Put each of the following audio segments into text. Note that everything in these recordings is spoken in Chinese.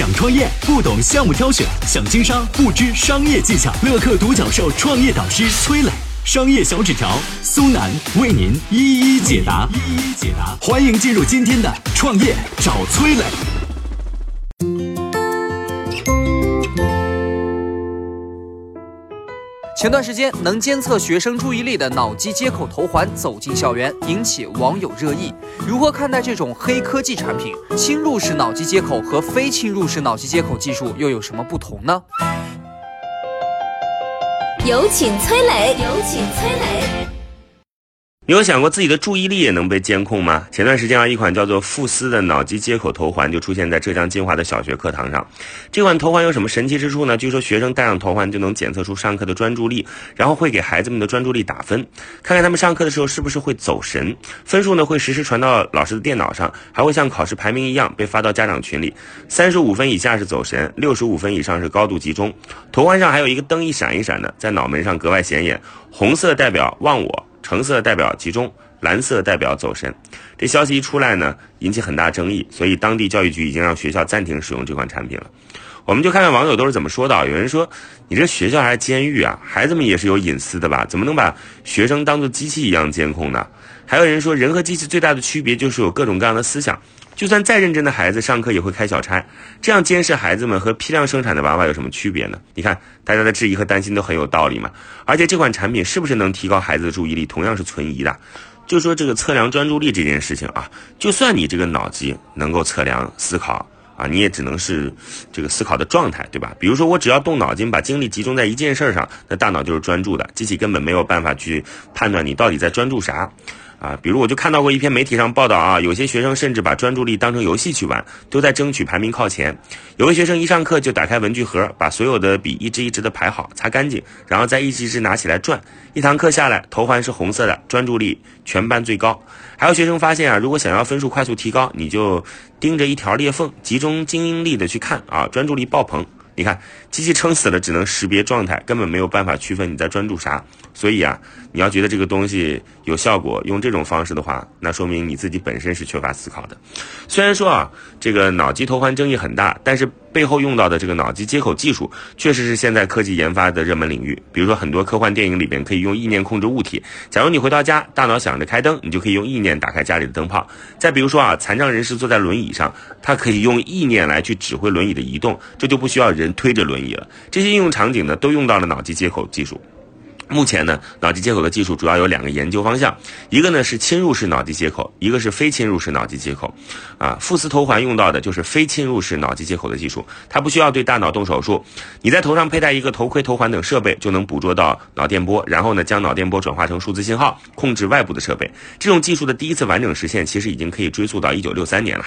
想创业不懂项目挑选，想经商不知商业技巧。乐客独角兽创业导师崔磊，商业小纸条苏楠为您一一解答。一一解答，欢迎进入今天的创业找崔磊。前段时间，能监测学生注意力的脑机接口头环走进校园，引起网友热议。如何看待这种黑科技产品？侵入式脑机接口和非侵入式脑机接口技术又有什么不同呢？有请崔磊，有请崔磊。你有想过自己的注意力也能被监控吗？前段时间啊，一款叫做富思的脑机接口头环就出现在浙江金华的小学课堂上。这款头环有什么神奇之处呢？据说学生戴上头环就能检测出上课的专注力，然后会给孩子们的专注力打分，看看他们上课的时候是不是会走神。分数呢会实时传到老师的电脑上，还会像考试排名一样被发到家长群里。三十五分以下是走神，六十五分以上是高度集中。头环上还有一个灯一闪一闪的，在脑门上格外显眼，红色代表忘我。橙色代表集中，蓝色代表走神。这消息一出来呢，引起很大争议，所以当地教育局已经让学校暂停使用这款产品了。我们就看看网友都是怎么说的。有人说：“你这学校还是监狱啊？孩子们也是有隐私的吧？怎么能把学生当做机器一样监控呢？”还有人说：“人和机器最大的区别就是有各种各样的思想。”就算再认真的孩子，上课也会开小差，这样监视孩子们和批量生产的娃娃有什么区别呢？你看，大家的质疑和担心都很有道理嘛。而且这款产品是不是能提高孩子的注意力，同样是存疑的。就说这个测量专注力这件事情啊，就算你这个脑机能够测量思考啊，你也只能是这个思考的状态，对吧？比如说我只要动脑筋，把精力集中在一件事儿上，那大脑就是专注的，机器根本没有办法去判断你到底在专注啥。啊，比如我就看到过一篇媒体上报道啊，有些学生甚至把专注力当成游戏去玩，都在争取排名靠前。有位学生一上课就打开文具盒，把所有的笔一支一支的排好，擦干净，然后再一支一支拿起来转。一堂课下来，头环是红色的，专注力全班最高。还有学生发现啊，如果想要分数快速提高，你就盯着一条裂缝，集中精英力的去看啊，专注力爆棚。你看，机器撑死了，只能识别状态，根本没有办法区分你在专注啥。所以啊，你要觉得这个东西有效果，用这种方式的话，那说明你自己本身是缺乏思考的。虽然说啊，这个脑机头环争议很大，但是背后用到的这个脑机接口技术，确实是现在科技研发的热门领域。比如说，很多科幻电影里边可以用意念控制物体。假如你回到家，大脑想着开灯，你就可以用意念打开家里的灯泡。再比如说啊，残障人士坐在轮椅上，他可以用意念来去指挥轮椅的移动，这就不需要人推着轮定义了。这些应用场景呢，都用到了脑机接口技术。目前呢，脑机接口的技术主要有两个研究方向，一个呢是侵入式脑机接口，一个是非侵入式脑机接口。啊，富斯头环用到的就是非侵入式脑机接口的技术，它不需要对大脑动手术，你在头上佩戴一个头盔、头环等设备，就能捕捉到脑电波，然后呢将脑电波转化成数字信号，控制外部的设备。这种技术的第一次完整实现，其实已经可以追溯到一九六三年了。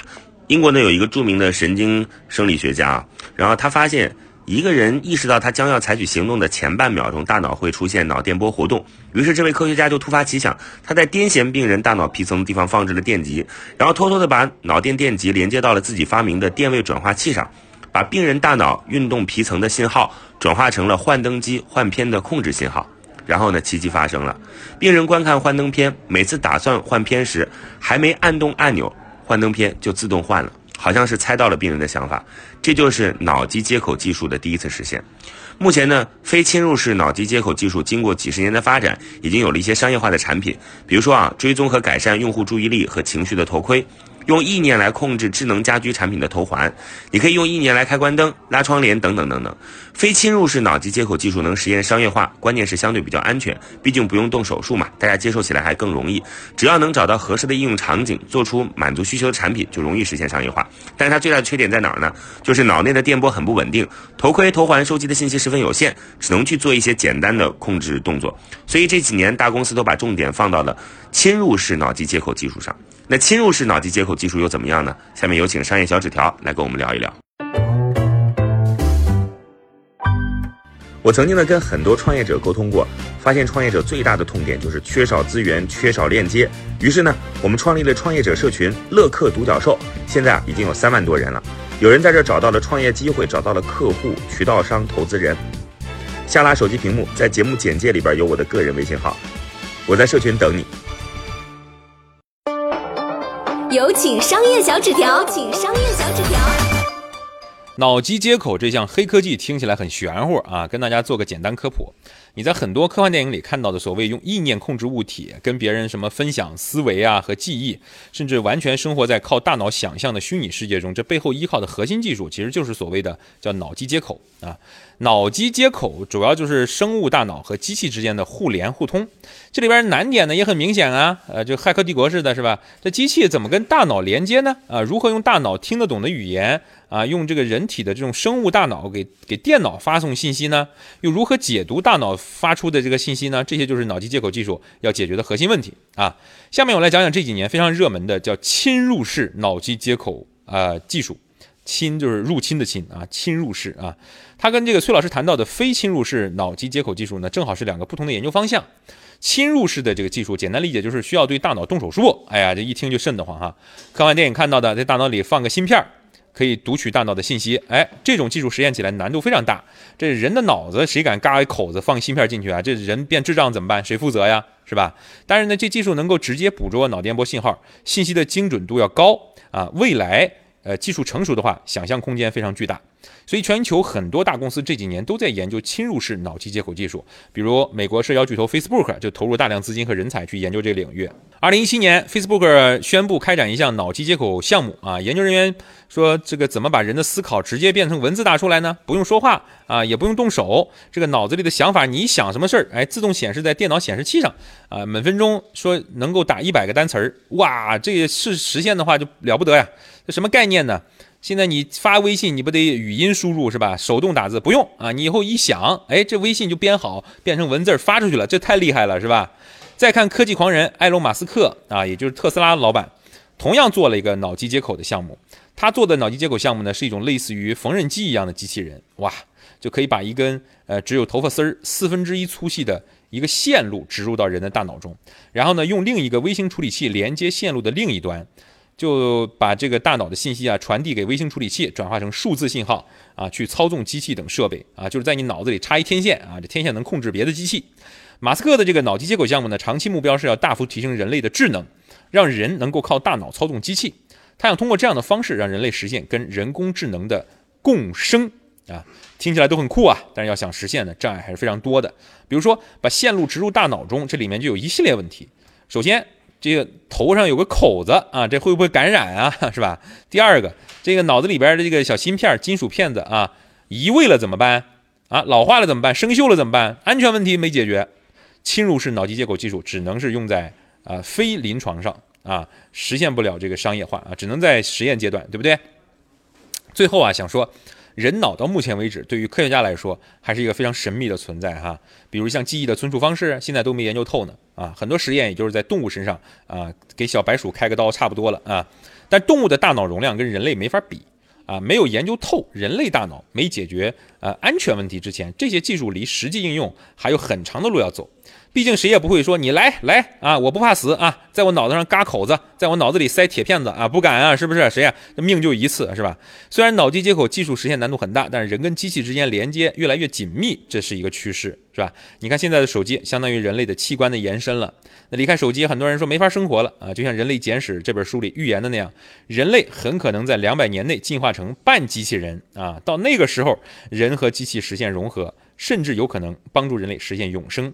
英国呢有一个著名的神经生理学家，然后他发现。一个人意识到他将要采取行动的前半秒钟，大脑会出现脑电波活动。于是，这位科学家就突发奇想，他在癫痫病人大脑皮层的地方放置了电极，然后偷偷的把脑电电极连接到了自己发明的电位转化器上，把病人大脑运动皮层的信号转化成了幻灯机幻片的控制信号。然后呢，奇迹发生了，病人观看幻灯片，每次打算换片时，还没按动按钮，幻灯片就自动换了。好像是猜到了病人的想法，这就是脑机接口技术的第一次实现。目前呢，非侵入式脑机接口技术经过几十年的发展，已经有了一些商业化的产品，比如说啊，追踪和改善用户注意力和情绪的头盔。用意念来控制智能家居产品的头环，你可以用意念来开关灯、拉窗帘等等等等。非侵入式脑机接口技术能实现商业化，关键是相对比较安全，毕竟不用动手术嘛，大家接受起来还更容易。只要能找到合适的应用场景，做出满足需求的产品，就容易实现商业化。但是它最大的缺点在哪儿呢？就是脑内的电波很不稳定，头盔、头环收集的信息十分有限，只能去做一些简单的控制动作。所以这几年大公司都把重点放到了侵入式脑机接口技术上。那侵入式脑机接口技术又怎么样呢？下面有请商业小纸条来跟我们聊一聊。我曾经呢跟很多创业者沟通过，发现创业者最大的痛点就是缺少资源、缺少链接。于是呢，我们创立了创业者社群“乐客独角兽”，现在啊已经有三万多人了。有人在这找到了创业机会，找到了客户、渠道商、投资人。下拉手机屏幕，在节目简介里边有我的个人微信号，我在社群等你。有请商业小纸条，请商业小纸条。脑机接口这项黑科技听起来很玄乎啊，跟大家做个简单科普。你在很多科幻电影里看到的所谓用意念控制物体跟别人什么分享思维啊和记忆，甚至完全生活在靠大脑想象的虚拟世界中，这背后依靠的核心技术其实就是所谓的叫脑机接口啊。脑机接口主要就是生物大脑和机器之间的互联互通。这里边难点呢也很明显啊，呃，就骇客帝国似的，是吧？这机器怎么跟大脑连接呢？啊，如何用大脑听得懂的语言啊，用这个人体的这种生物大脑给给电脑发送信息呢？又如何解读大脑发出的这个信息呢？这些就是脑机接口技术要解决的核心问题啊。下面我来讲讲这几年非常热门的叫侵入式脑机接口啊技术。侵就是入侵的侵啊，侵入式啊，它跟这个崔老师谈到的非侵入式脑机接口技术呢，正好是两个不同的研究方向。侵入式的这个技术，简单理解就是需要对大脑动手术。哎呀，这一听就瘆得慌哈！科幻电影看到的，在大脑里放个芯片儿，可以读取大脑的信息。哎，这种技术实验起来难度非常大。这人的脑子谁敢嘎一口子放芯片进去啊？这人变智障怎么办？谁负责呀？是吧？但是呢，这技术能够直接捕捉脑电波信号，信息的精准度要高啊。未来。呃，技术成熟的话，想象空间非常巨大，所以全球很多大公司这几年都在研究侵入式脑机接口技术。比如美国社交巨头 Facebook 就投入大量资金和人才去研究这个领域。二零一七年，Facebook 宣布开展一项脑机接口项目啊，研究人员说，这个怎么把人的思考直接变成文字打出来呢？不用说话啊，也不用动手，这个脑子里的想法，你想什么事儿，哎，自动显示在电脑显示器上啊，每分钟说能够打一百个单词儿，哇，这个是实现的话就了不得呀。这什么概念呢？现在你发微信，你不得语音输入是吧？手动打字不用啊，你以后一想，哎，这微信就编好，变成文字发出去了，这太厉害了是吧？再看科技狂人埃隆·马斯克啊，也就是特斯拉老板，同样做了一个脑机接口的项目。他做的脑机接口项目呢，是一种类似于缝纫机一样的机器人，哇，就可以把一根呃只有头发丝儿四分之一粗细的一个线路植入到人的大脑中，然后呢，用另一个微型处理器连接线路的另一端。就把这个大脑的信息啊传递给微型处理器，转化成数字信号啊，去操纵机器等设备啊，就是在你脑子里插一天线啊，这天线能控制别的机器。马斯克的这个脑机接口项目呢，长期目标是要大幅提升人类的智能，让人能够靠大脑操纵机器。他想通过这样的方式，让人类实现跟人工智能的共生啊，听起来都很酷啊，但是要想实现呢，障碍还是非常多的。比如说，把线路植入大脑中，这里面就有一系列问题。首先，这个头上有个口子啊，这会不会感染啊？是吧？第二个，这个脑子里边的这个小芯片、金属片子啊，移位了怎么办？啊，老化了怎么办？生锈了怎么办？安全问题没解决，侵入式脑机接口技术只能是用在啊非临床上啊，实现不了这个商业化啊，只能在实验阶段，对不对？最后啊，想说。人脑到目前为止，对于科学家来说，还是一个非常神秘的存在哈。比如像记忆的存储方式，现在都没研究透呢啊。很多实验也就是在动物身上啊，给小白鼠开个刀差不多了啊。但动物的大脑容量跟人类没法比啊，没有研究透人类大脑，没解决呃安全问题之前，这些技术离实际应用还有很长的路要走。毕竟谁也不会说你来来啊，我不怕死啊，在我脑子上嘎口子，在我脑子里塞铁片子啊，不敢啊，是不是？谁呀？命就一次是吧？虽然脑机接口技术实现难度很大，但是人跟机器之间连接越来越紧密，这是一个趋势，是吧？你看现在的手机相当于人类的器官的延伸了。那离开手机，很多人说没法生活了啊，就像《人类简史》这本书里预言的那样，人类很可能在两百年内进化成半机器人啊，到那个时候，人和机器实现融合，甚至有可能帮助人类实现永生。